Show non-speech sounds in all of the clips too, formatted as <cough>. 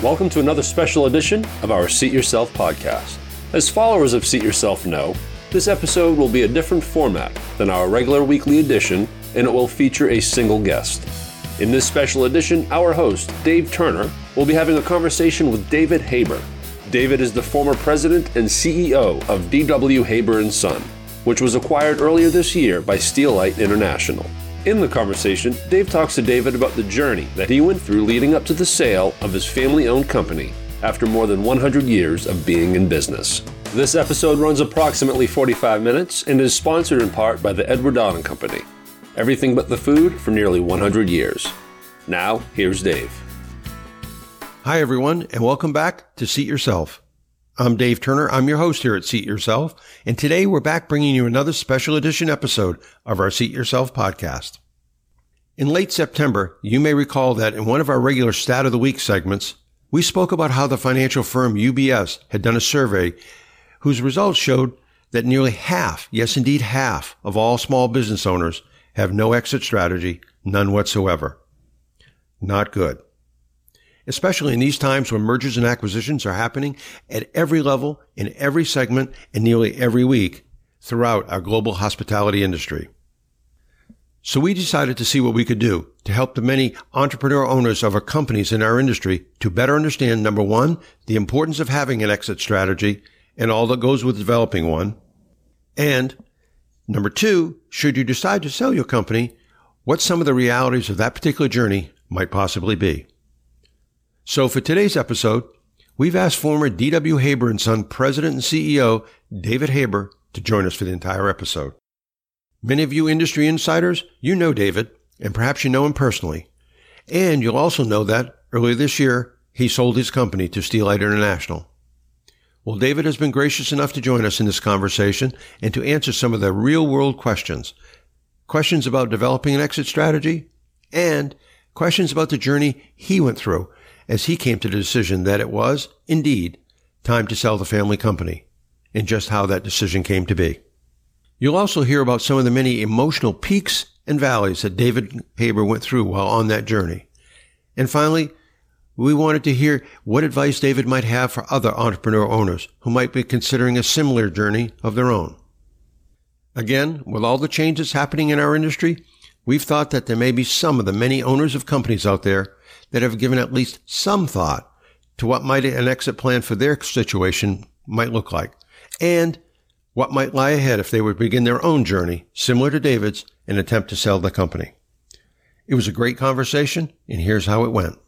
Welcome to another special edition of our Seat Yourself podcast. As followers of Seat Yourself know, this episode will be a different format than our regular weekly edition, and it will feature a single guest. In this special edition, our host, Dave Turner, will be having a conversation with David Haber. David is the former president and CEO of DW Haber & Son, which was acquired earlier this year by Steelite International. In the conversation, Dave talks to David about the journey that he went through leading up to the sale of his family owned company after more than 100 years of being in business. This episode runs approximately 45 minutes and is sponsored in part by the Edward Don Company. Everything but the food for nearly 100 years. Now, here's Dave. Hi, everyone, and welcome back to Seat Yourself. I'm Dave Turner. I'm your host here at Seat Yourself. And today we're back bringing you another special edition episode of our Seat Yourself podcast. In late September, you may recall that in one of our regular Stat of the Week segments, we spoke about how the financial firm UBS had done a survey whose results showed that nearly half, yes indeed half, of all small business owners have no exit strategy, none whatsoever. Not good especially in these times when mergers and acquisitions are happening at every level, in every segment, and nearly every week throughout our global hospitality industry. So we decided to see what we could do to help the many entrepreneur owners of our companies in our industry to better understand number one, the importance of having an exit strategy and all that goes with developing one. And number two, should you decide to sell your company, what some of the realities of that particular journey might possibly be. So for today's episode, we've asked former DW Haber and Son President and CEO David Haber to join us for the entire episode. Many of you industry insiders, you know David, and perhaps you know him personally. And you'll also know that earlier this year, he sold his company to Steelite International. Well, David has been gracious enough to join us in this conversation and to answer some of the real world questions. Questions about developing an exit strategy and questions about the journey he went through as he came to the decision that it was, indeed, time to sell the family company and just how that decision came to be. You'll also hear about some of the many emotional peaks and valleys that David Haber went through while on that journey. And finally, we wanted to hear what advice David might have for other entrepreneur owners who might be considering a similar journey of their own. Again, with all the changes happening in our industry, we've thought that there may be some of the many owners of companies out there that have given at least some thought to what might an exit plan for their situation might look like and what might lie ahead if they would begin their own journey similar to David's and attempt to sell the company. It was a great conversation and here's how it went.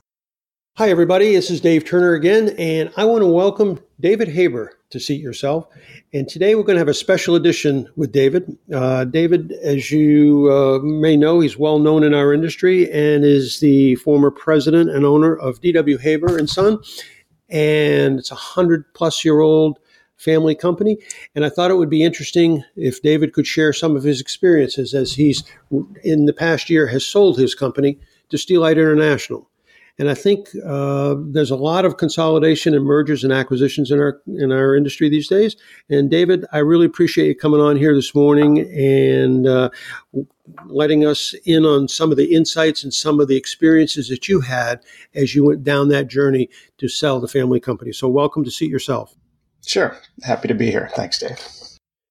Hi, everybody. This is Dave Turner again, and I want to welcome David Haber to Seat Yourself. And today we're going to have a special edition with David. Uh, David, as you uh, may know, he's well known in our industry and is the former president and owner of DW Haber and Son. And it's a hundred plus year old family company. And I thought it would be interesting if David could share some of his experiences as he's in the past year has sold his company to Steelite International. And I think uh, there's a lot of consolidation and mergers and acquisitions in our in our industry these days. And David, I really appreciate you coming on here this morning and uh, letting us in on some of the insights and some of the experiences that you had as you went down that journey to sell the family company. So, welcome to Seat Yourself. Sure, happy to be here. Thanks, Dave.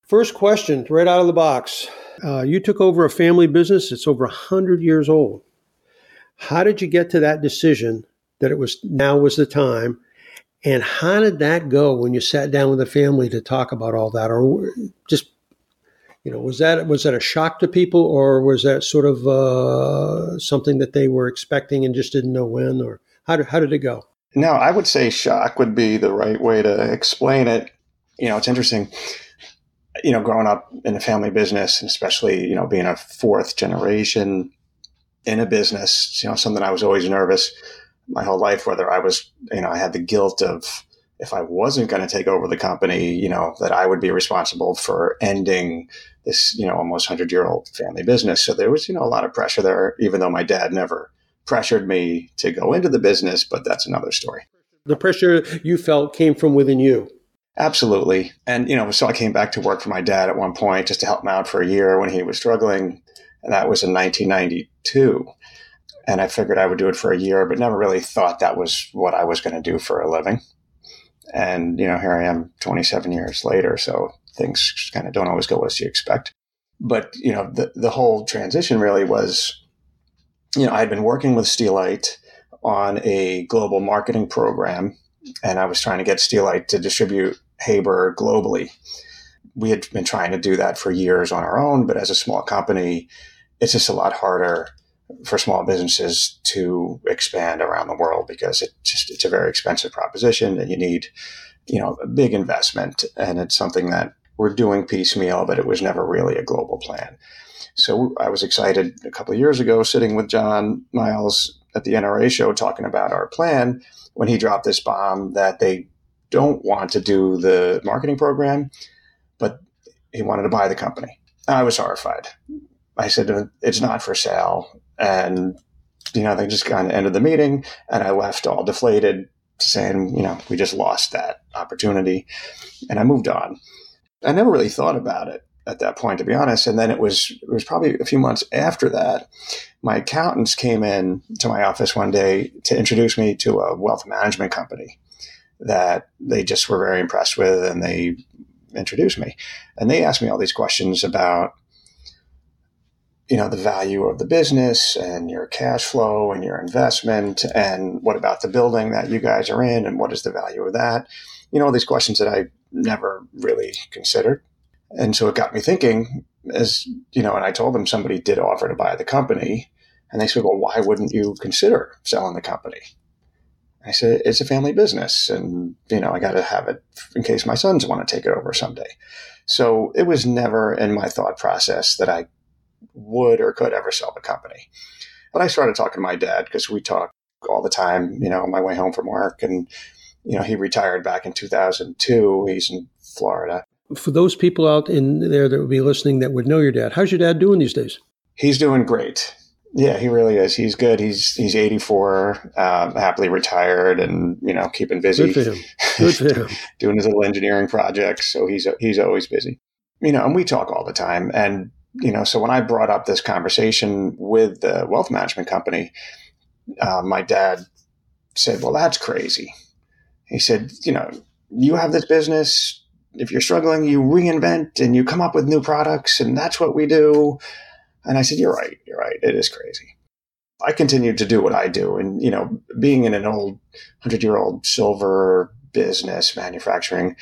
First question, right out of the box. Uh, you took over a family business. that's over 100 years old. How did you get to that decision that it was now was the time? And how did that go when you sat down with the family to talk about all that, or just you know was that was that a shock to people, or was that sort of uh, something that they were expecting and just didn't know when, or how did how did it go? No, I would say shock would be the right way to explain it. You know, it's interesting. You know, growing up in a family business, and especially you know being a fourth generation in a business, you know, something I was always nervous my whole life, whether I was, you know, I had the guilt of if I wasn't going to take over the company, you know, that I would be responsible for ending this, you know, almost hundred year old family business. So there was, you know, a lot of pressure there, even though my dad never pressured me to go into the business, but that's another story. The pressure you felt came from within you. Absolutely. And, you know, so I came back to work for my dad at one point just to help him out for a year when he was struggling. And that was in 1992. and I figured I would do it for a year, but never really thought that was what I was going to do for a living. And, you know, here I am 27 years later. So things kind of don't always go as you expect. But, you know, the, the whole transition really was, you know, I had been working with Steelite on a global marketing program, and I was trying to get Steelite to distribute Haber globally. We had been trying to do that for years on our own, but as a small company, it's just a lot harder for small businesses to expand around the world because it just it's a very expensive proposition and you need you know a big investment. And it's something that we're doing piecemeal but it was never really a global plan. So i was excited a couple of years ago sitting with john miles at the nra show talking about our plan when he dropped this bomb that they don't want to do the marketing program he wanted to buy the company i was horrified I said, it's not for sale. And, you know, they just kind of ended the meeting and I left all deflated saying, you know, we just lost that opportunity. And I moved on. I never really thought about it at that point, to be honest. And then it was it was probably a few months after that, my accountants came in to my office one day to introduce me to a wealth management company that they just were very impressed with, and they introduced me. And they asked me all these questions about you know the value of the business and your cash flow and your investment and what about the building that you guys are in and what is the value of that? You know all these questions that i never really considered. And so it got me thinking as you know and i told them somebody did offer to buy the company and they said well why wouldn't you consider selling the company i said it's a family business and you know i got to have it in case my sons want to take it over someday so it was never in my thought process that i would or could ever sell the company. But I started talking to my dad because we talk all the time, you know, on my way home from work. And, you know, he retired back in 2002. He's in Florida. For those people out in there that would be listening that would know your dad, how's your dad doing these days? He's doing great. Yeah, he really is. He's good. He's he's 84, uh, happily retired, and you know keeping busy. Good for him. Good for him. <laughs> doing his little engineering projects, so he's he's always busy. You know, and we talk all the time. And you know, so when I brought up this conversation with the wealth management company, uh, my dad said, "Well, that's crazy." He said, "You know, you have this business. If you're struggling, you reinvent and you come up with new products, and that's what we do." And I said, "You're right. You're right. It is crazy." I continued to do what I do, and you know, being in an old hundred-year-old silver business manufacturing,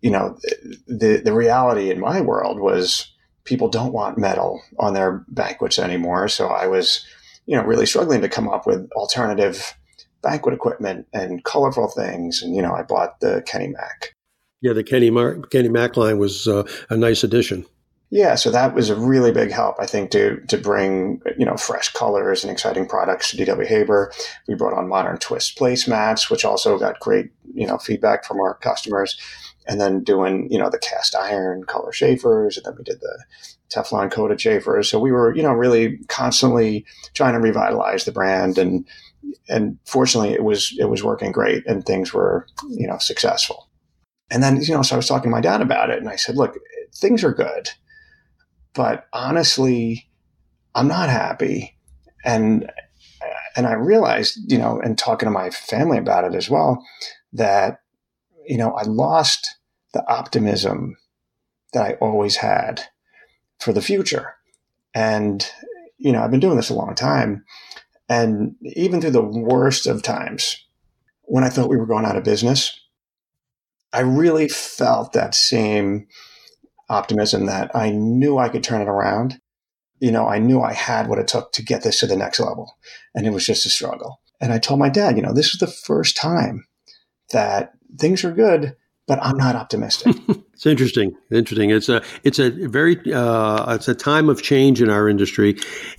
you know, the the reality in my world was people don't want metal on their banquets anymore. So I was, you know, really struggling to come up with alternative banquet equipment and colorful things. And, you know, I bought the Kenny Mac. Yeah, the Kenny, Mar- Kenny Mac line was uh, a nice addition. Yeah, so that was a really big help, I think, to to bring you know fresh colors and exciting products to DW Haber. We brought on modern twist placemats, which also got great you know feedback from our customers. And then doing you know the cast iron color chafers and then we did the teflon coated chafers so we were you know really constantly trying to revitalize the brand and and fortunately it was it was working great and things were you know successful. And then you know so i was talking to my dad about it and i said look things are good but honestly i'm not happy and and i realized you know and talking to my family about it as well that you know, I lost the optimism that I always had for the future. And, you know, I've been doing this a long time. And even through the worst of times, when I thought we were going out of business, I really felt that same optimism that I knew I could turn it around. You know, I knew I had what it took to get this to the next level. And it was just a struggle. And I told my dad, you know, this is the first time that things are good, but I'm not optimistic. <laughs> it's interesting. Interesting. It's a it's a very uh, it's a time of change in our industry,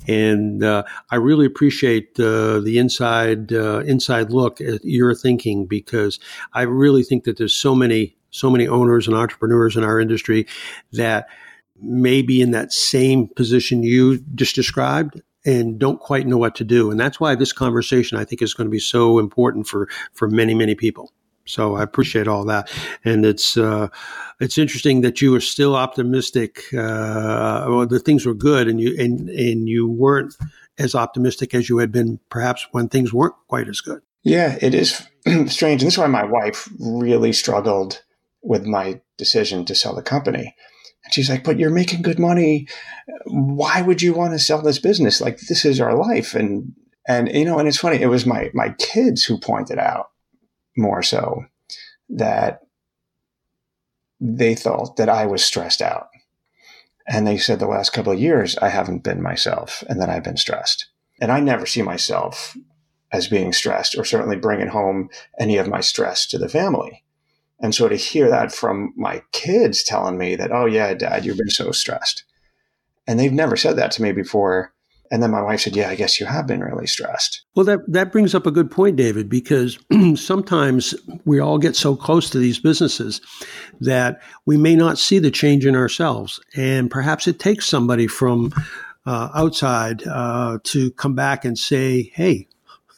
and uh, I really appreciate uh, the inside uh, inside look at your thinking because I really think that there's so many so many owners and entrepreneurs in our industry that may be in that same position you just described and don't quite know what to do and that's why this conversation i think is going to be so important for for many many people so I appreciate all that, and it's uh, it's interesting that you were still optimistic. Uh, well, the things were good, and you and and you weren't as optimistic as you had been perhaps when things weren't quite as good. Yeah, it is <clears throat> strange. And this is why my wife really struggled with my decision to sell the company. And she's like, but you're making good money. Why would you want to sell this business? Like, this is our life. And, and, you know, and it's funny. It was my, my kids who pointed out more so that they thought that I was stressed out. And they said the last couple of years, I haven't been myself and that I've been stressed. And I never see myself as being stressed or certainly bringing home any of my stress to the family. And so to hear that from my kids telling me that, oh, yeah, dad, you've been so stressed. And they've never said that to me before. And then my wife said, yeah, I guess you have been really stressed. Well, that, that brings up a good point, David, because <clears throat> sometimes we all get so close to these businesses that we may not see the change in ourselves. And perhaps it takes somebody from uh, outside uh, to come back and say, hey,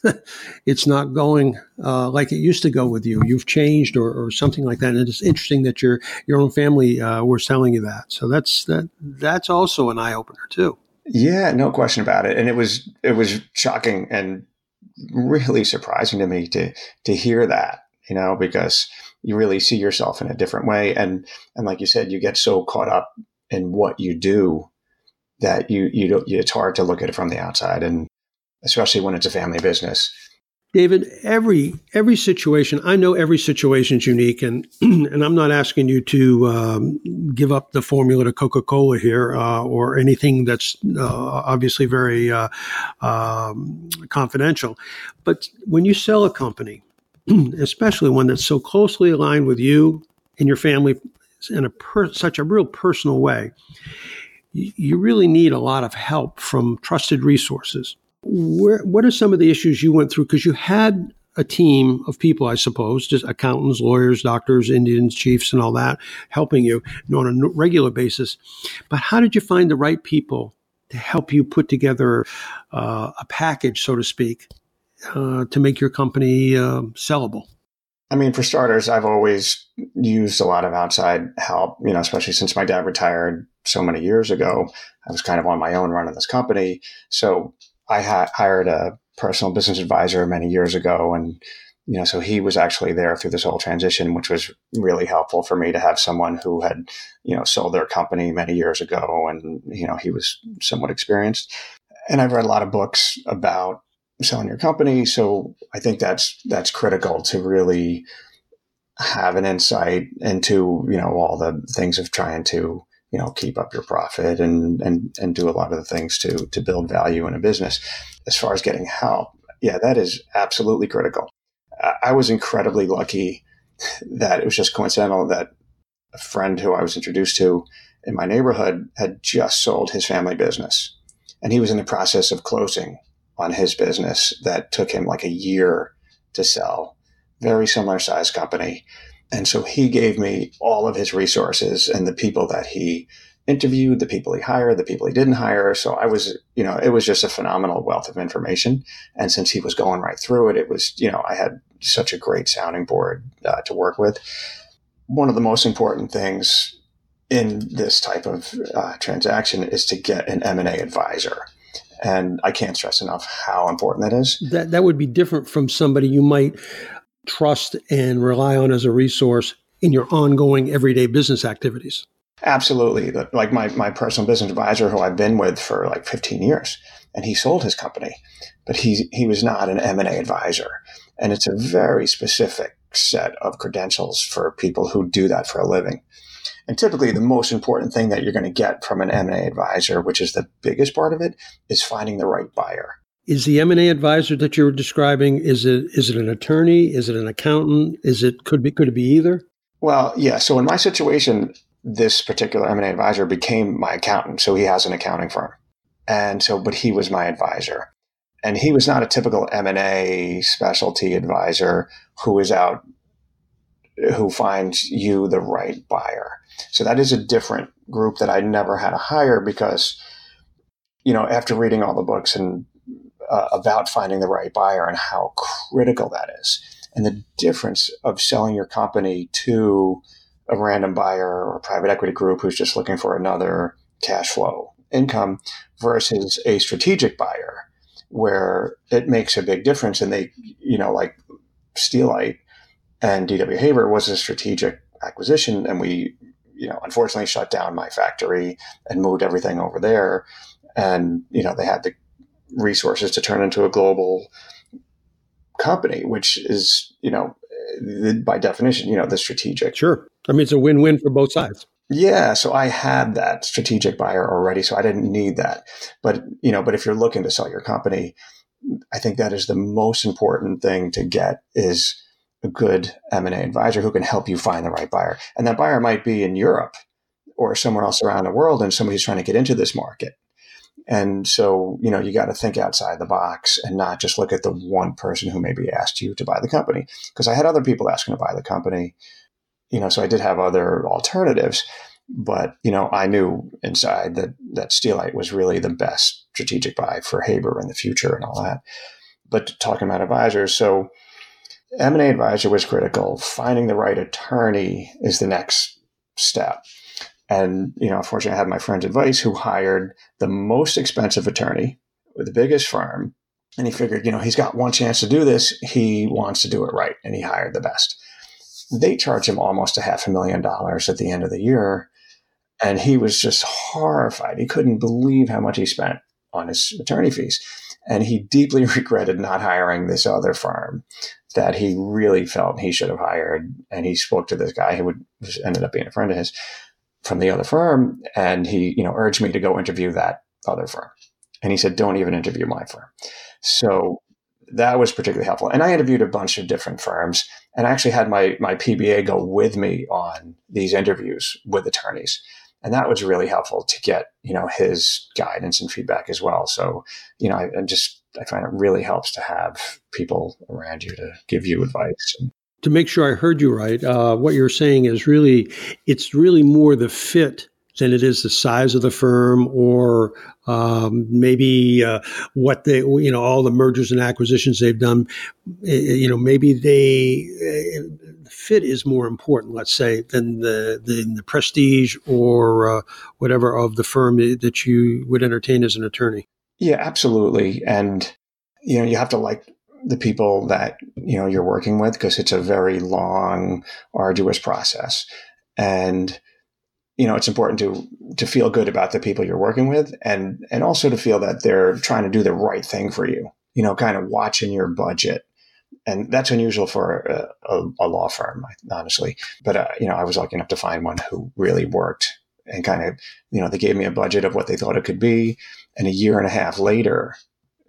<laughs> it's not going uh, like it used to go with you. You've changed, or, or something like that. And it's interesting that your your own family uh, were telling you that. So that's that. That's also an eye opener too. Yeah, no question about it. And it was it was shocking and really surprising to me to to hear that. You know, because you really see yourself in a different way, and and like you said, you get so caught up in what you do that you you don't. It's hard to look at it from the outside and especially when it's a family business. David, every every situation, I know every situation is unique, and <clears throat> and I'm not asking you to um, give up the formula to Coca Cola here uh, or anything that's uh, obviously very uh, um, confidential. But when you sell a company, <clears throat> especially one that's so closely aligned with you and your family in a per- such a real personal way, you really need a lot of help from trusted resources where, what are some of the issues you went through? Because you had a team of people, I suppose, just accountants, lawyers, doctors, Indians, chiefs, and all that, helping you on a regular basis. But how did you find the right people to help you put together uh, a package, so to speak, uh, to make your company uh, sellable? I mean, for starters, I've always used a lot of outside help, you know, especially since my dad retired so many years ago. I was kind of on my own running this company. So I ha- hired a personal business advisor many years ago, and you know, so he was actually there through this whole transition, which was really helpful for me to have someone who had, you know, sold their company many years ago, and you know, he was somewhat experienced. And I've read a lot of books about selling your company, so I think that's that's critical to really have an insight into you know all the things of trying to you know, keep up your profit and, and, and do a lot of the things to, to build value in a business. As far as getting help, yeah, that is absolutely critical. I was incredibly lucky that it was just coincidental that a friend who I was introduced to in my neighborhood had just sold his family business. And he was in the process of closing on his business that took him like a year to sell. Very similar size company. And so he gave me all of his resources and the people that he interviewed, the people he hired, the people he didn't hire. So I was, you know, it was just a phenomenal wealth of information. And since he was going right through it, it was, you know, I had such a great sounding board uh, to work with. One of the most important things in this type of uh, transaction is to get an M&A advisor. And I can't stress enough how important that is. That that would be different from somebody you might trust and rely on as a resource in your ongoing everyday business activities. Absolutely. Like my, my personal business advisor, who I've been with for like 15 years, and he sold his company, but he, he was not an M&A advisor. And it's a very specific set of credentials for people who do that for a living. And typically the most important thing that you're going to get from an M&A advisor, which is the biggest part of it, is finding the right buyer. Is the M&A advisor that you're describing is it is it an attorney? Is it an accountant? Is it could be could it be either? Well, yeah. So in my situation, this particular M&A advisor became my accountant. So he has an accounting firm. And so but he was my advisor. And he was not a typical M&A specialty advisor who is out who finds you the right buyer. So that is a different group that I never had to hire because you know, after reading all the books and uh, about finding the right buyer and how critical that is. And the difference of selling your company to a random buyer or private equity group who's just looking for another cash flow income versus a strategic buyer where it makes a big difference. And they, you know, like Steelite and DW Haber was a strategic acquisition, and we, you know, unfortunately shut down my factory and moved everything over there. And you know, they had the resources to turn into a global company, which is, you know, by definition, you know, the strategic. Sure. I mean, it's a win-win for both sides. Yeah, so I had that strategic buyer already, so I didn't need that. But you know, but if you're looking to sell your company, I think that is the most important thing to get is a good M&A advisor who can help you find the right buyer. And that buyer might be in Europe or somewhere else around the world and somebody's trying to get into this market. And so, you know, you got to think outside the box and not just look at the one person who maybe asked you to buy the company. Because I had other people asking to buy the company, you know, so I did have other alternatives. But, you know, I knew inside that, that Steelite was really the best strategic buy for Haber in the future and all that. But talking about advisors, so M&A advisor was critical. Finding the right attorney is the next step. And, you know, unfortunately, I had my friend's advice who hired the most expensive attorney with the biggest firm. And he figured, you know, he's got one chance to do this. He wants to do it right. And he hired the best. They charged him almost a half a million dollars at the end of the year. And he was just horrified. He couldn't believe how much he spent on his attorney fees. And he deeply <laughs> regretted not hiring this other firm that he really felt he should have hired. And he spoke to this guy who would ended up being a friend of his from the other firm. And he, you know, urged me to go interview that other firm. And he said, don't even interview my firm. So that was particularly helpful. And I interviewed a bunch of different firms and I actually had my, my PBA go with me on these interviews with attorneys. And that was really helpful to get, you know, his guidance and feedback as well. So, you know, I, I just I find it really helps to have people around you to give you advice. To make sure I heard you right, uh, what you're saying is really, it's really more the fit than it is the size of the firm or um, maybe uh, what they, you know, all the mergers and acquisitions they've done. You know, maybe they uh, fit is more important, let's say, than the than the prestige or uh, whatever of the firm that you would entertain as an attorney. Yeah, absolutely. And, you know, you have to like the people that, you know, you're working with because it's a very long, arduous process. And, you know, it's important to, to feel good about the people you're working with and, and also to feel that they're trying to do the right thing for you, you know, kind of watching your budget. And that's unusual for a, a, a law firm, honestly. But, uh, you know, I was lucky enough to find one who really worked and kind of, you know, they gave me a budget of what they thought it could be. And a year and a half later,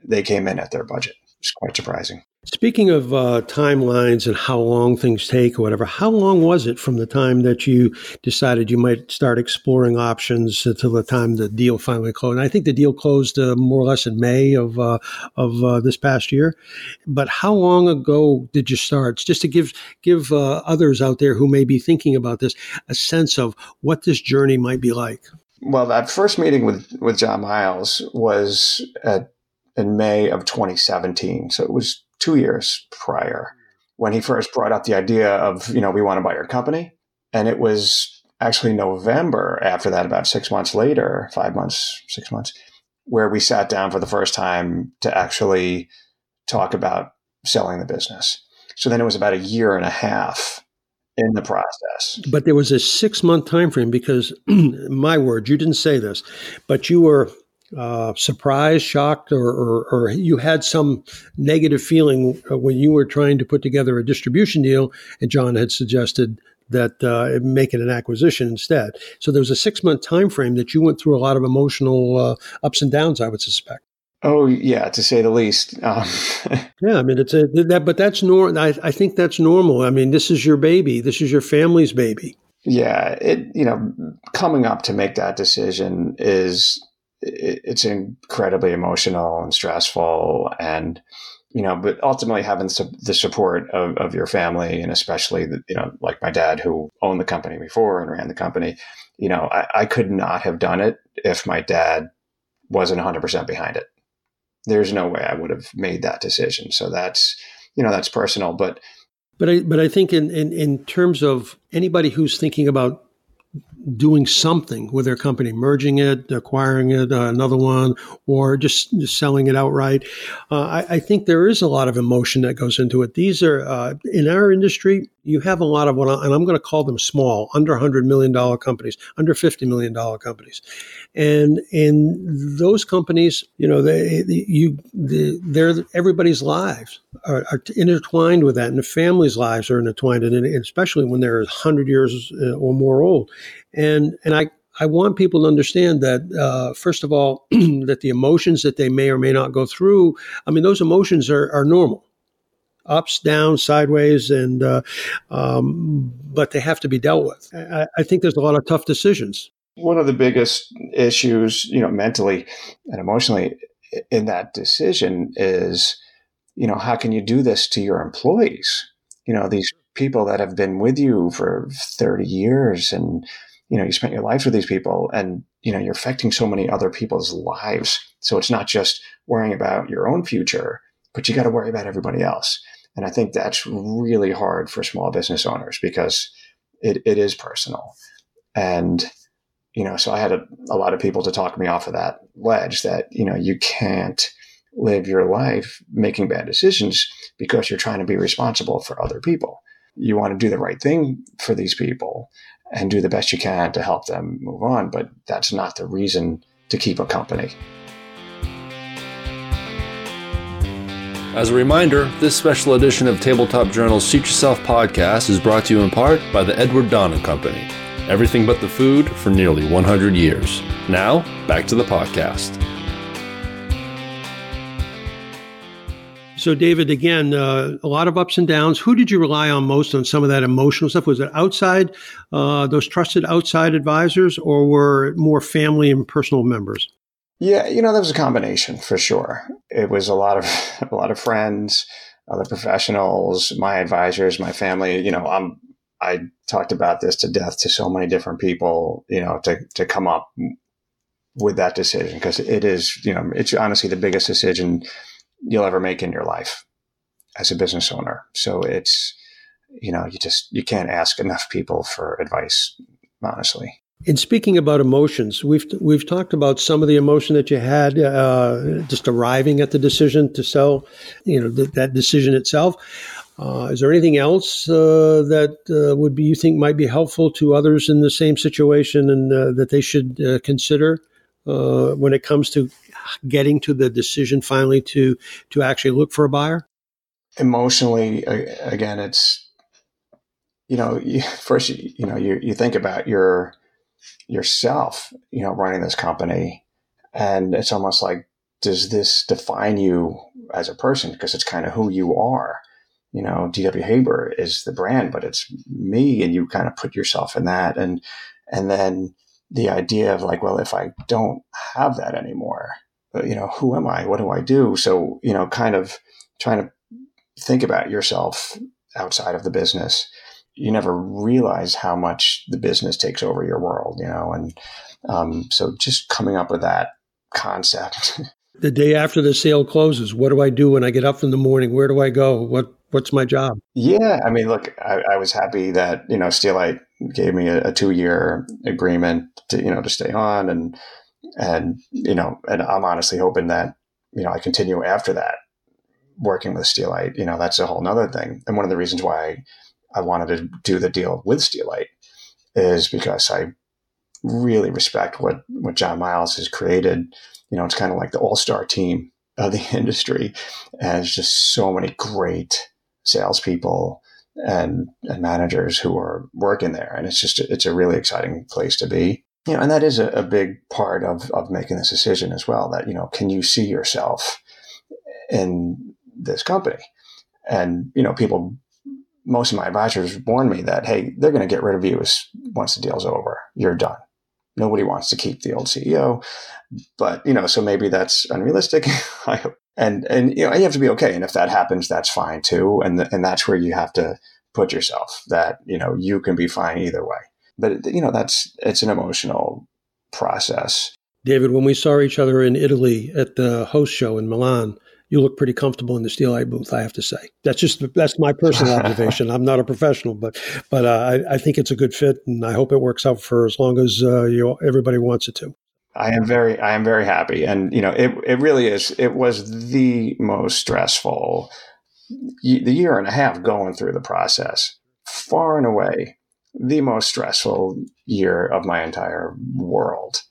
they came in at their budget. It's quite surprising. Speaking of uh, timelines and how long things take or whatever, how long was it from the time that you decided you might start exploring options until the time the deal finally closed? And I think the deal closed uh, more or less in May of uh, of uh, this past year. But how long ago did you start? Just to give give uh, others out there who may be thinking about this a sense of what this journey might be like. Well, that first meeting with with John Miles was at, in May of 2017, so it was two years prior when he first brought up the idea of you know we want to buy your company, and it was actually November after that, about six months later, five months, six months, where we sat down for the first time to actually talk about selling the business. So then it was about a year and a half in the process. But there was a six month time frame because, <clears throat> my word, you didn't say this, but you were uh, surprised, shocked, or, or, or, you had some negative feeling when you were trying to put together a distribution deal, and John had suggested that uh, making an acquisition instead. So there was a six month time frame that you went through a lot of emotional uh, ups and downs. I would suspect. Oh yeah, to say the least. <laughs> Um. yeah, I mean it's a that, but that's normal. I, I think that's normal. I mean, this is your baby. This is your family's baby. Yeah, it you know coming up to make that decision is it, it's incredibly emotional and stressful, and you know, but ultimately having the support of, of your family and especially the, you know like my dad who owned the company before and ran the company, you know, I, I could not have done it if my dad wasn't 100% behind it there's no way I would have made that decision. So that's, you know, that's personal. But but I but I think in, in, in terms of anybody who's thinking about doing something with their company, merging it, acquiring it, uh, another one, or just, just selling it outright. Uh, I, I, think there is a lot of emotion that goes into it. These are, uh, in our industry, you have a lot of what, I, and I'm going to call them small, under $100 million companies, under $50 million companies. And in those companies, you know, they, you, the, they're everybody's lives are, are, intertwined with that, and the family's lives are intertwined, and, and especially when they're 100 years uh, or more old. And, and I, I want people to understand that, uh, first of all, <clears throat> that the emotions that they may or may not go through, I mean, those emotions are, are normal ups, downs, sideways, and uh, um, but they have to be dealt with. I, I, think there's a lot of tough decisions. One of the biggest issues, you know, mentally and emotionally in that decision is, you know, how can you do this to your employees? You know, these people that have been with you for 30 years and you know you spent your life with these people and you know you're affecting so many other people's lives so it's not just worrying about your own future but you got to worry about everybody else and I think that's really hard for small business owners because it, it is personal. And, you know, so I had a, a lot of people to talk me off of that ledge that, you know, you can't live your life making bad decisions because you're trying to be responsible for other people. You want to do the right thing for these people and do the best you can to help them move on, but that's not the reason to keep a company. As a reminder, this special edition of Tabletop Journal's Seat Yourself podcast is brought to you in part by the Edward Don and Company. Everything but the food for nearly 100 years. Now, back to the podcast. So, David, again, uh, a lot of ups and downs. Who did you rely on most on some of that emotional stuff? Was it outside, uh, those trusted outside advisors, or were it more family and personal members? Yeah, you know, there was a combination for sure. It was a lot of <laughs> a lot of friends, other professionals, my advisors, my family. You know, I'm I talked about this to death to so many different people. You know, to to come up with that decision because it is, you know, it's honestly the biggest decision you'll ever make in your life as a business owner. So it's, you know, you just you can't ask enough people for advice, honestly. In speaking about emotions, we've we've talked about some of the emotion that you had uh, just arriving at the decision to sell, you know, th- that decision itself. Uh, is there anything else uh, that uh, would be you think might be helpful to others in the same situation and uh, that they should uh, consider when it comes to getting to the decision finally to to actually look for a buyer? Emotionally, again, it's you know, <laughs> first you know you you think about your yourself, you know, running this company. And it's almost like, does this define you as a person? Because it's kind of who you are. You know, DW Haber is the brand, but it's me, and you kind of put yourself in that. And and then the idea of like, well, if I don't have that anymore, uh, you know, who am I? What do I do? So, you know, kind of trying to think about yourself outside of the business you never realize how much the business takes over your world, you know, and um, so just coming up with that concept. <laughs> the day after the sale closes, what do I do when I get up in the morning? Where do I go? What what's my job? Yeah, I mean, look, I, I was happy that you know Steelite gave me a, a two year agreement to you know to stay on, and and you know, and I'm honestly hoping that you know I continue after that working with Steelite. You know, that's a whole nother thing, and one of the reasons why I wanted to do the deal with Steelite is because I really respect what what John Miles has created. You know, it's kind of like the all star team of the <laughs> industry, and just so many great salespeople and and managers who are working there, and it's just it's a really exciting place to be. You know, and that is a, a big part of of making this decision as well. That you know, can you see yourself in this company? And you know, people most of my advisors warned me that, hey, they're going to get rid of you once the deal's over. You're done. Nobody wants to keep the old CEO. But, you know, so maybe that's unrealistic. <laughs> and, and, you know, you have to be okay. And if that happens, that's fine too. And, and that's where you have to put yourself that, you know, you can be fine either way. But, you know, that's, it's an emotional process. David, when we saw each other in Italy at the host show in Milan, you look pretty comfortable in the steelite booth. I have to say that's just that's my personal <laughs> observation. I'm not a professional, but but uh, I, I, think it's a good fit, and I hope it works out for as long as uh, you everybody wants it to. I am very I am very happy, and you know it it really is. It was the most stressful the year and a half going through the process, far and away the most stressful year of my entire world.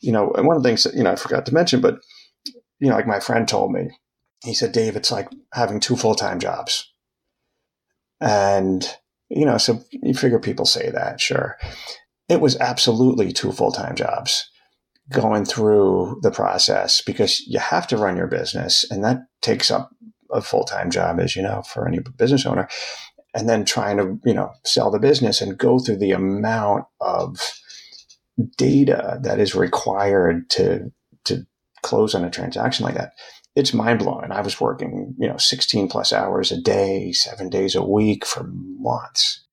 You know, and one of the things that you know I forgot to mention, but you know, like my friend told me, he said, Dave, it's like having two full time jobs. And, you know, so you figure people say that, sure. It was absolutely two full time jobs going through the process because you have to run your business and that takes up a full time job, as you know, for any business owner. And then trying to, you know, sell the business and go through the amount of data that is required to to close on a transaction like that it's mind blowing. I was working, you know, 16 plus hours a day, seven days a week for months.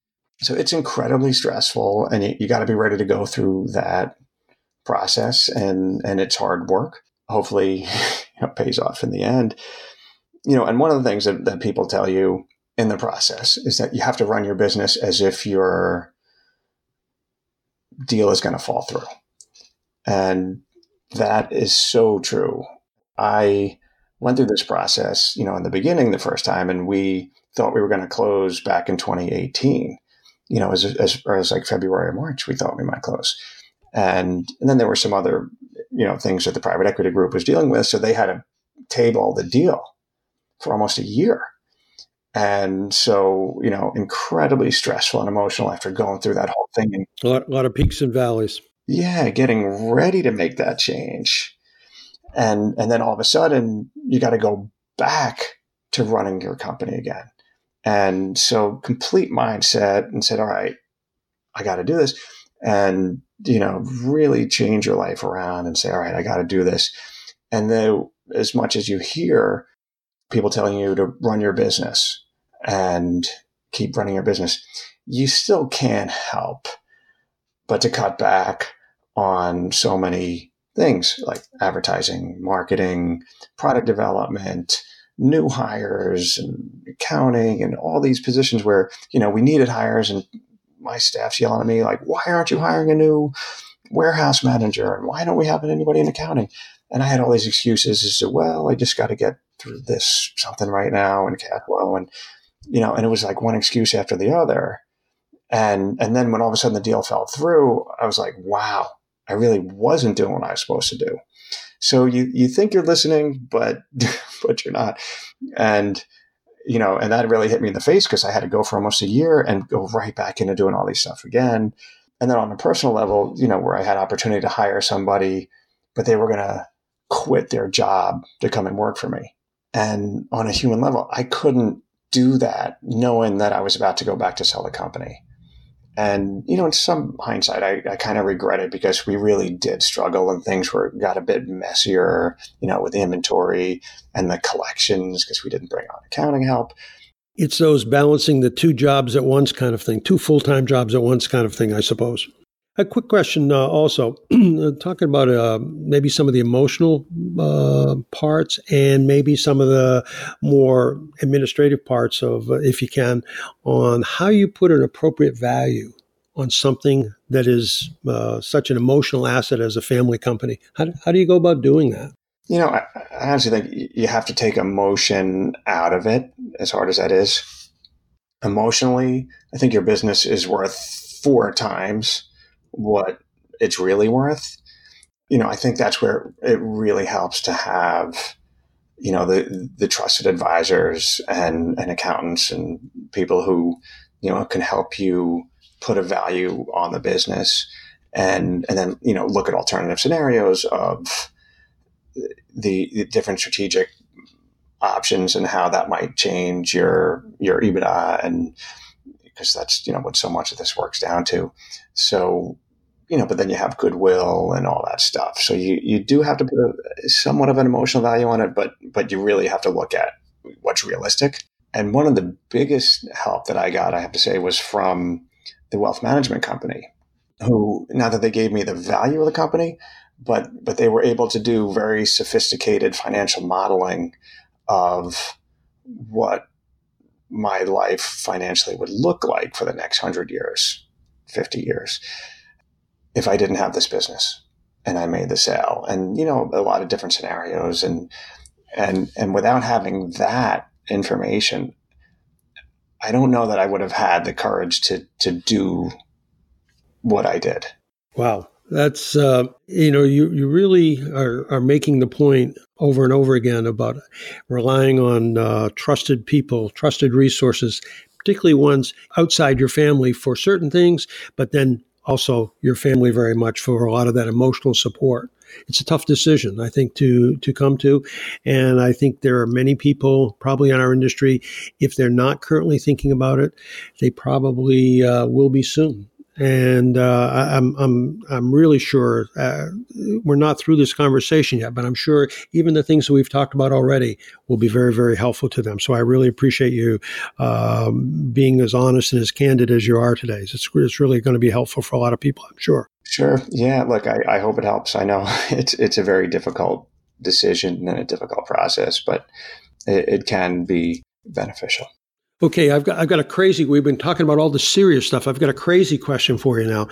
So it's incredibly stressful and you, you got to be ready to go through that process and, and it's hard work. Hopefully <laughs> it pays off in the end. You know, and one of the things that, that people tell you in the process is that you have to run your business as if your deal is going to fall through. And that is so true. I went through this process, you know, in the beginning the first time, and we thought we were going to close back in 2018. You know, as as, as like February or March, we thought we might close, and and then there were some other you know things that the private equity group was dealing with, so they had to table the deal for almost a year. And so, you know, incredibly stressful and emotional after going through that whole thing. A lot, a lot of peaks and valleys. Yeah, getting ready to make that change and and then all of a sudden you got to go back to running your company again and so complete mindset and said all right i got to do this and you know really change your life around and say all right i got to do this. And then as much as you hear people telling you to run your business and keep running your business you still can't help. But to cut back on so many things like advertising, marketing, product development, new hires and accounting and all these positions where, you know, we needed hires and my staff's yelling at me like, why aren't you hiring a new warehouse manager? And why don't we have anybody in accounting? And I had all these excuses as to, well, I just got to get through this something right now and cash. And, you know, and it was like one excuse after the other. And, and then when all of a sudden the deal fell through, I was like, wow, I really wasn't doing what I was supposed to do. So you you think you're listening, but <laughs> but you're not. And you know, and that really hit me in the face because I had to go for almost a year and go right back into doing all these stuff again. And then on a personal level, you know, where I had opportunity to hire somebody, but they were going to quit their job to come and work for me. And on a human level, I couldn't do that knowing that I was about to go back to sell the company. And, you know, in some hindsight, I, I kind of regret it because we really did struggle and things were got a bit messier, you know, with inventory and the collections because we didn't bring on accounting help. It's those balancing the two jobs at once kind of thing, two full time jobs at once kind of thing, I suppose. A quick question uh, also, <clears throat> talking about uh, maybe some of the emotional uh, parts and maybe some of the more administrative parts of, uh, if you can, on how you put an appropriate value on something that is uh, such an emotional asset as a family company. How, how do you go about doing that? You know, I, I honestly think you have to take emotion out of it, as hard as that is. Emotionally, I think your business is worth four times what it's really worth, you know, I think that's where it really helps to have, you know, the the trusted advisors and, and accountants and people who, you know, can help you put a value on the business and and then, you know, look at alternative scenarios of the, the different strategic options and how that might change your your EBITDA and because that's you know what so much of this works down to. So you know, but then you have goodwill and all that stuff. So you, you do have to put a, somewhat of an emotional value on it, but but you really have to look at what's realistic. And one of the biggest help that I got, I have to say, was from the wealth management company, who not that they gave me the value of the company, but but they were able to do very sophisticated financial modeling of what my life financially would look like for the next 100 years, 50 years, if I didn't have this business and I made the sale. And, you know, a lot of different scenarios. And, and, and without having that information, I don't know that I would have had the courage to, to do what I did. Wow. That's uh, you know you you really are are making the point over and over again about relying on uh, trusted people, trusted resources, particularly ones outside your family for certain things, but then also your family very much for a lot of that emotional support. It's a tough decision, I think, to to come to, and I think there are many people probably in our industry, if they're not currently thinking about it, they probably uh, will be soon and uh, I'm I'm I'm really sure uh, we're not through this conversation yet, but I'm sure even the things that we've talked about already will be very very helpful to them. So I really appreciate you um, being as honest and as candid as you are today. It's it's really going to be helpful for a lot of people, I'm sure. Sure. Yeah. Look, I, I hope it helps. I know <laughs> it's it's a very difficult decision and a difficult process, but it, it can be beneficial. Okay, I've got I've got a crazy. We've been talking about all the serious stuff. I've got a crazy question for you now.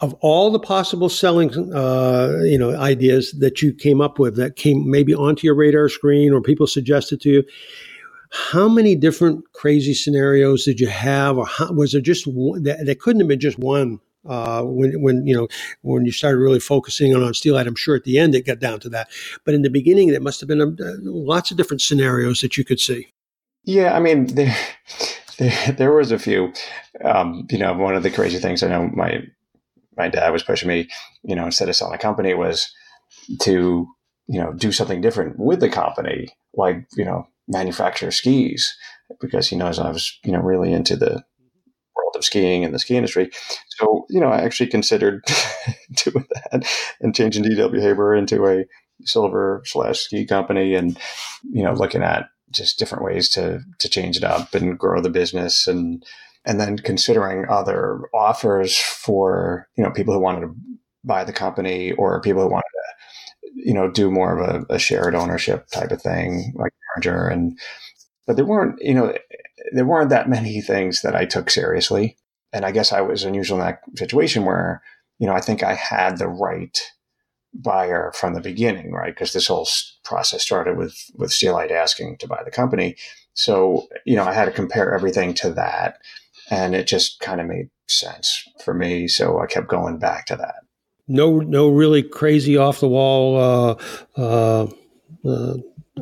Of all the possible selling, uh, you know, ideas that you came up with that came maybe onto your radar screen or people suggested to you, how many different crazy scenarios did you have, or how, was there just one, there, there couldn't have been just one uh, when when you know when you started really focusing on on steelite. I'm sure at the end it got down to that, but in the beginning there must have been a, uh, lots of different scenarios that you could see. Yeah, I mean, there, there, there was a few. Um, you know, one of the crazy things I know my my dad was pushing me, you know, instead of selling a company, was to you know do something different with the company, like you know, manufacture skis, because he knows I was you know really into the world of skiing and the ski industry. So you know, I actually considered <laughs> doing that and changing DW Haber into a silver slash ski company, and you know, looking at just different ways to to change it up and grow the business and and then considering other offers for you know people who wanted to buy the company or people who wanted to you know do more of a, a shared ownership type of thing like merger. And but there weren't you know there weren't that many things that I took seriously. And I guess I was unusual in that situation where you know I think I had the right buyer from the beginning, right? Because this whole process started with with Steelite asking to buy the company. So you know, I had to compare everything to that, and it just kind of made sense for me. So I kept going back to that. No, no, really crazy off the wall uh, uh, uh,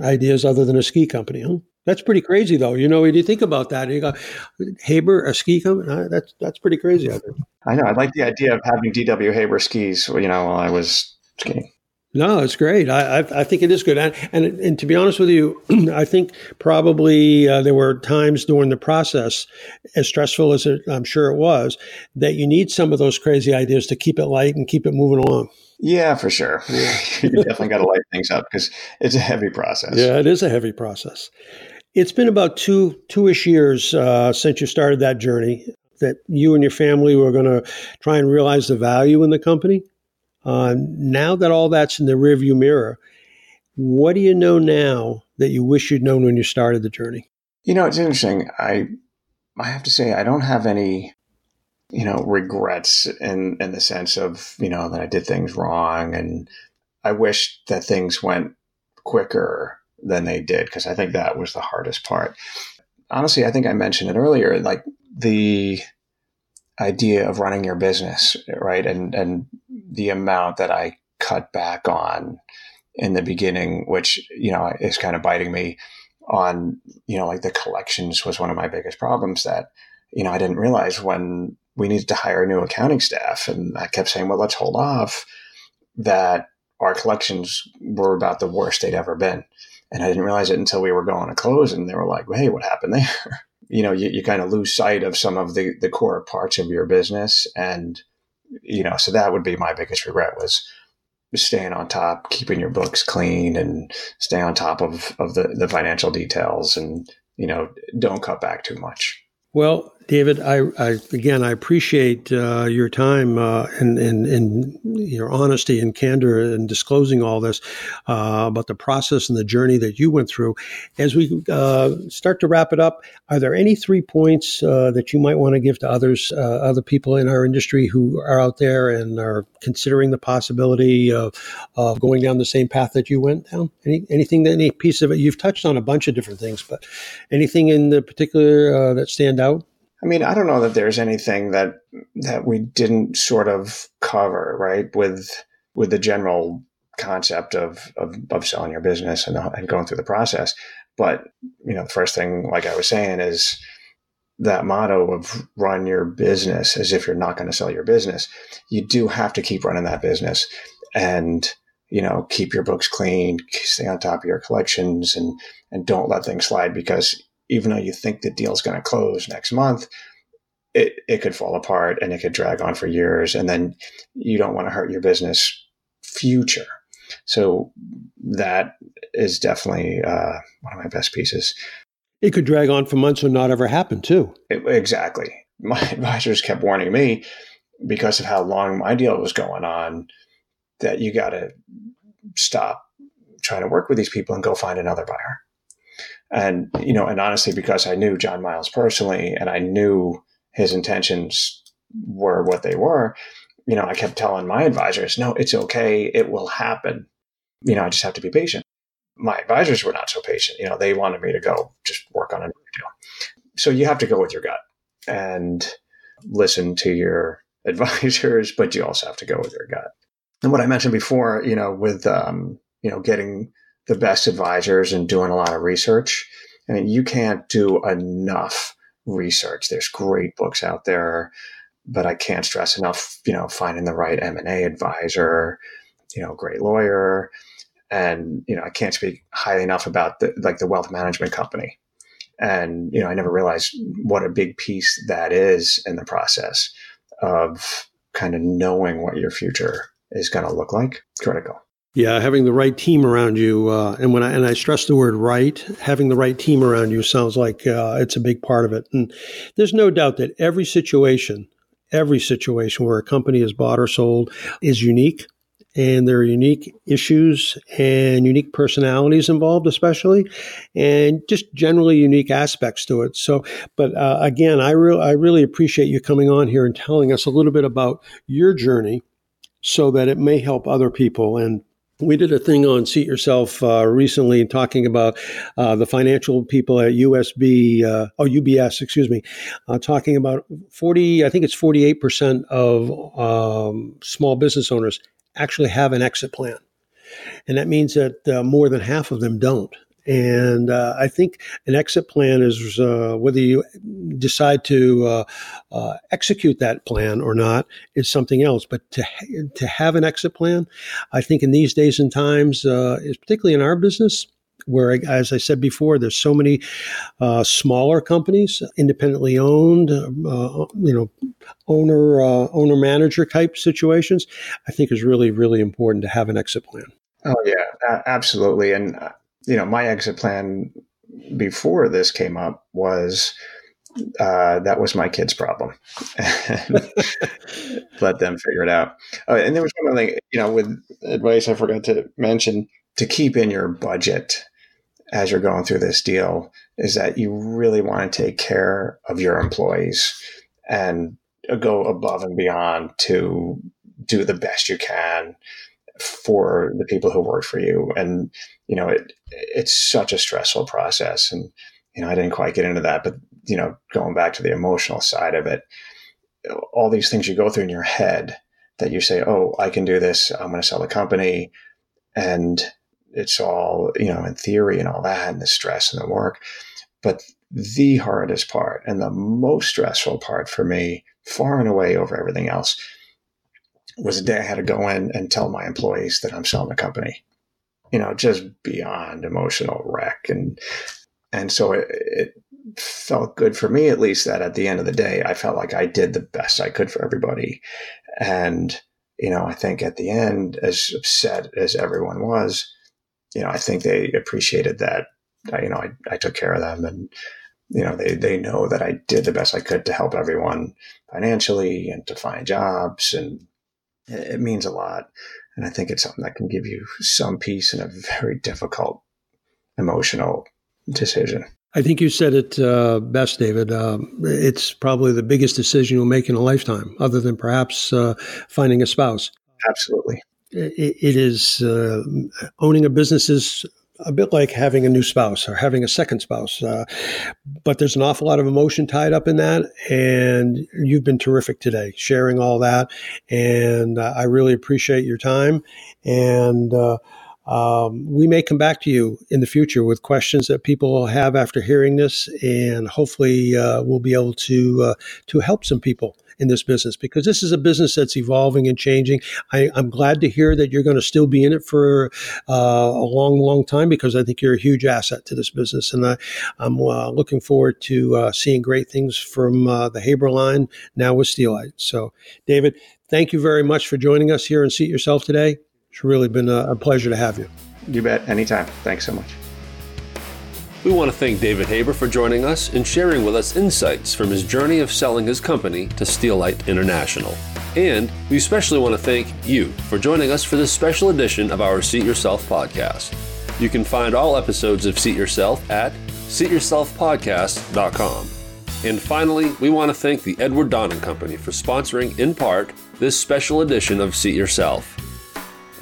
ideas other than a ski company, huh? That's pretty crazy, though. You know, when you think about that, you go, Haber, a ski company. That's that's pretty crazy. I. I know. I like the idea of having DW Haber skis. You know, while I was skiing. No, it's great. I, I, I, think it is good. And, and, and to be honest with you, <clears throat> I think probably uh, there were times during the process, as stressful as it, I'm sure it was, that you need some of those crazy ideas to keep it light and keep it moving along. Yeah, for sure. <laughs> you definitely got to light things up because it's a heavy process. Yeah, it is a heavy process. It's been about two two-ish years uh, since you started that journey that you and your family were going to try and realize the value in the company. Uh, now that all that's in the rearview mirror, what do you know now that you wish you'd known when you started the journey? You know, it's interesting. I I have to say I don't have any, you know, regrets in in the sense of you know that I did things wrong, and I wish that things went quicker than they did because I think that was the hardest part. Honestly, I think I mentioned it earlier. Like the idea of running your business, right? And and the amount that I cut back on in the beginning, which you know is kind of biting me on, you know, like the collections was one of my biggest problems that you know I didn't realize when we needed to hire new accounting staff, and I kept saying, well, let's hold off. That our collections were about the worst they'd ever been. And I didn't realize it until we were going to close and they were like, hey, what happened there? <laughs> you know, you, you kind of lose sight of some of the, the core parts of your business. And, you know, so that would be my biggest regret was staying on top, keeping your books clean and stay on top of, of the, the financial details and, you know, don't cut back too much. Well, David, I, I, again, I appreciate uh, your time uh, and, and, and your honesty and candor in disclosing all this uh, about the process and the journey that you went through. As we uh, start to wrap it up, are there any three points uh, that you might want to give to others, uh, other people in our industry who are out there and are considering the possibility of, of going down the same path that you went down? Any, anything, any piece of it? You've touched on a bunch of different things, but anything in the particular that stand out? I mean, I don't know that there's anything that that we didn't sort of cover, right? With with the general concept of of, of selling your business and, and going through the process. But you know, the first thing, like I was saying, is that motto of run your business as if you're not going to sell your business. You do have to keep running that business, and you know, keep your books clean, stay on top of your collections, and and don't let things slide because even though you think the deal's going to close next month, it, it could fall apart and it could drag on for years. And then you don't want to hurt your business future. So that is definitely uh, one of my best pieces. It could drag on for months or not ever happen, too. It, exactly. <laughs> My advisors kept warning me because of how long my deal was going on that you got to stop trying to work with these people and go find another buyer. And, you know, and honestly, because I knew John Miles personally and I knew his intentions were what they were, you know, I kept telling my advisors, no, it's okay. It will happen. You know, I just have to be patient. My advisors were not so patient. You know, they wanted me to go just work on a deal. So you have to go with your gut and listen to your <laughs> advisors, but you also have to go with your gut. And what I mentioned before, you know, with, um, you know, getting the best advisors and doing a lot of research. I mean, you can't do enough research. There's great books out there, but I can't stress enough, you know, finding the right M&A advisor, you know, great lawyer. And, you know, I can't speak highly enough about the, like the wealth management company. And, you know, I never realized what a big piece that is in the process of kind of knowing what your future is going to look like. Critical. Yeah, having the right team around you, uh, and when I and I stress the word right, having the right team around you sounds like uh, it's a big part of it. And there's no doubt that every situation, every situation where a company is bought or sold is unique, and there are unique issues and unique personalities involved, especially, and just generally unique aspects to it. So, but uh, again, I really I really appreciate you coming on here and telling us a little bit about your journey so that it may help other people and we did a thing on Seat Yourself uh, recently talking about uh, the financial people at USB, uh, oh, UBS, excuse me, uh, talking about 40, I think it's 48% of um, small business owners actually have an exit plan. And that means that uh, more than half of them don't. And uh, I think an exit plan is uh, whether you decide to uh, uh, execute that plan or not is something else. But to to have an exit plan, I think in these days and times, uh, is particularly in our business, where, as I said before, there's so many uh, smaller companies, independently owned, you know, owner owner manager type situations. I think is really really important to have an exit plan. Oh yeah, absolutely, and you know, my exit plan before this came up was uh, that was my kid's problem. <laughs> Let them figure it out. Uh, and there was one thing, you know, with advice I forgot to mention to keep in your budget as you're going through this deal is that you really want to take care of your employees and go above and beyond to do the best you can for the people who work for you. And, you know, it, it's such a stressful process. And, you know, I didn't quite get into that, but, you know, going back to the emotional side of it, all these things you go through in your head that you say, oh, I can do this. I'm going to sell the company. And it's all, you know, in theory and all that, and the stress and the work. But the hardest part and the most stressful part for me, far and away over everything else, was the day I had to go in and tell my employees that I'm selling the company. You know, just beyond emotional wreck. And and so it, it felt good for me at least that at the end of the day I felt like I did the best I could for everybody. And, you know, I think at the end, as upset as everyone was, you know, I think they appreciated that, you know, I, I took care of them and, you know, they, they know that I did the best I could to help everyone financially and to find jobs. And it, it means a lot. And I think it's something that can give you some peace in a very difficult emotional decision. I think you said it uh, best, David. Uh, it's probably the biggest decision you'll make in a lifetime, other than perhaps uh, finding a spouse. Absolutely. it, it is uh, owning a business is a bit like having a new spouse or having a second spouse. Uh, but there's an awful lot of emotion tied up in that. And you've been terrific today sharing all that. And uh, I really appreciate your time. And uh, um, we may come back to you in the future with questions that people have after hearing this, and hopefully uh, we'll be able to uh, to help some people in this business because this is a business that's evolving and changing. I, am glad to hear that you're going to still be in it for uh, a long, long time because I think you're a huge asset to this business. And I, am uh, looking forward to uh, seeing great things from uh, the Haber line now with Steelite. So, David, thank you very much for joining us here and Seat Yourself today. It's really been a, a pleasure to have you. You bet. Anytime. Thanks so much. We want to thank David Haber for joining us and sharing with us insights from his journey of selling his company to Steelite International. And we especially want to thank you for joining us for this special edition of our Seat Yourself podcast. You can find all episodes of Seat Yourself at seatyourselfpodcast.com. And finally, we want to thank the Edward Don and Company for sponsoring, in part, this special edition of Seat Yourself.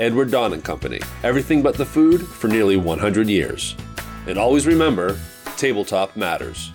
Edward Don and Company, everything but the food for nearly 100 years. And always remember, tabletop matters.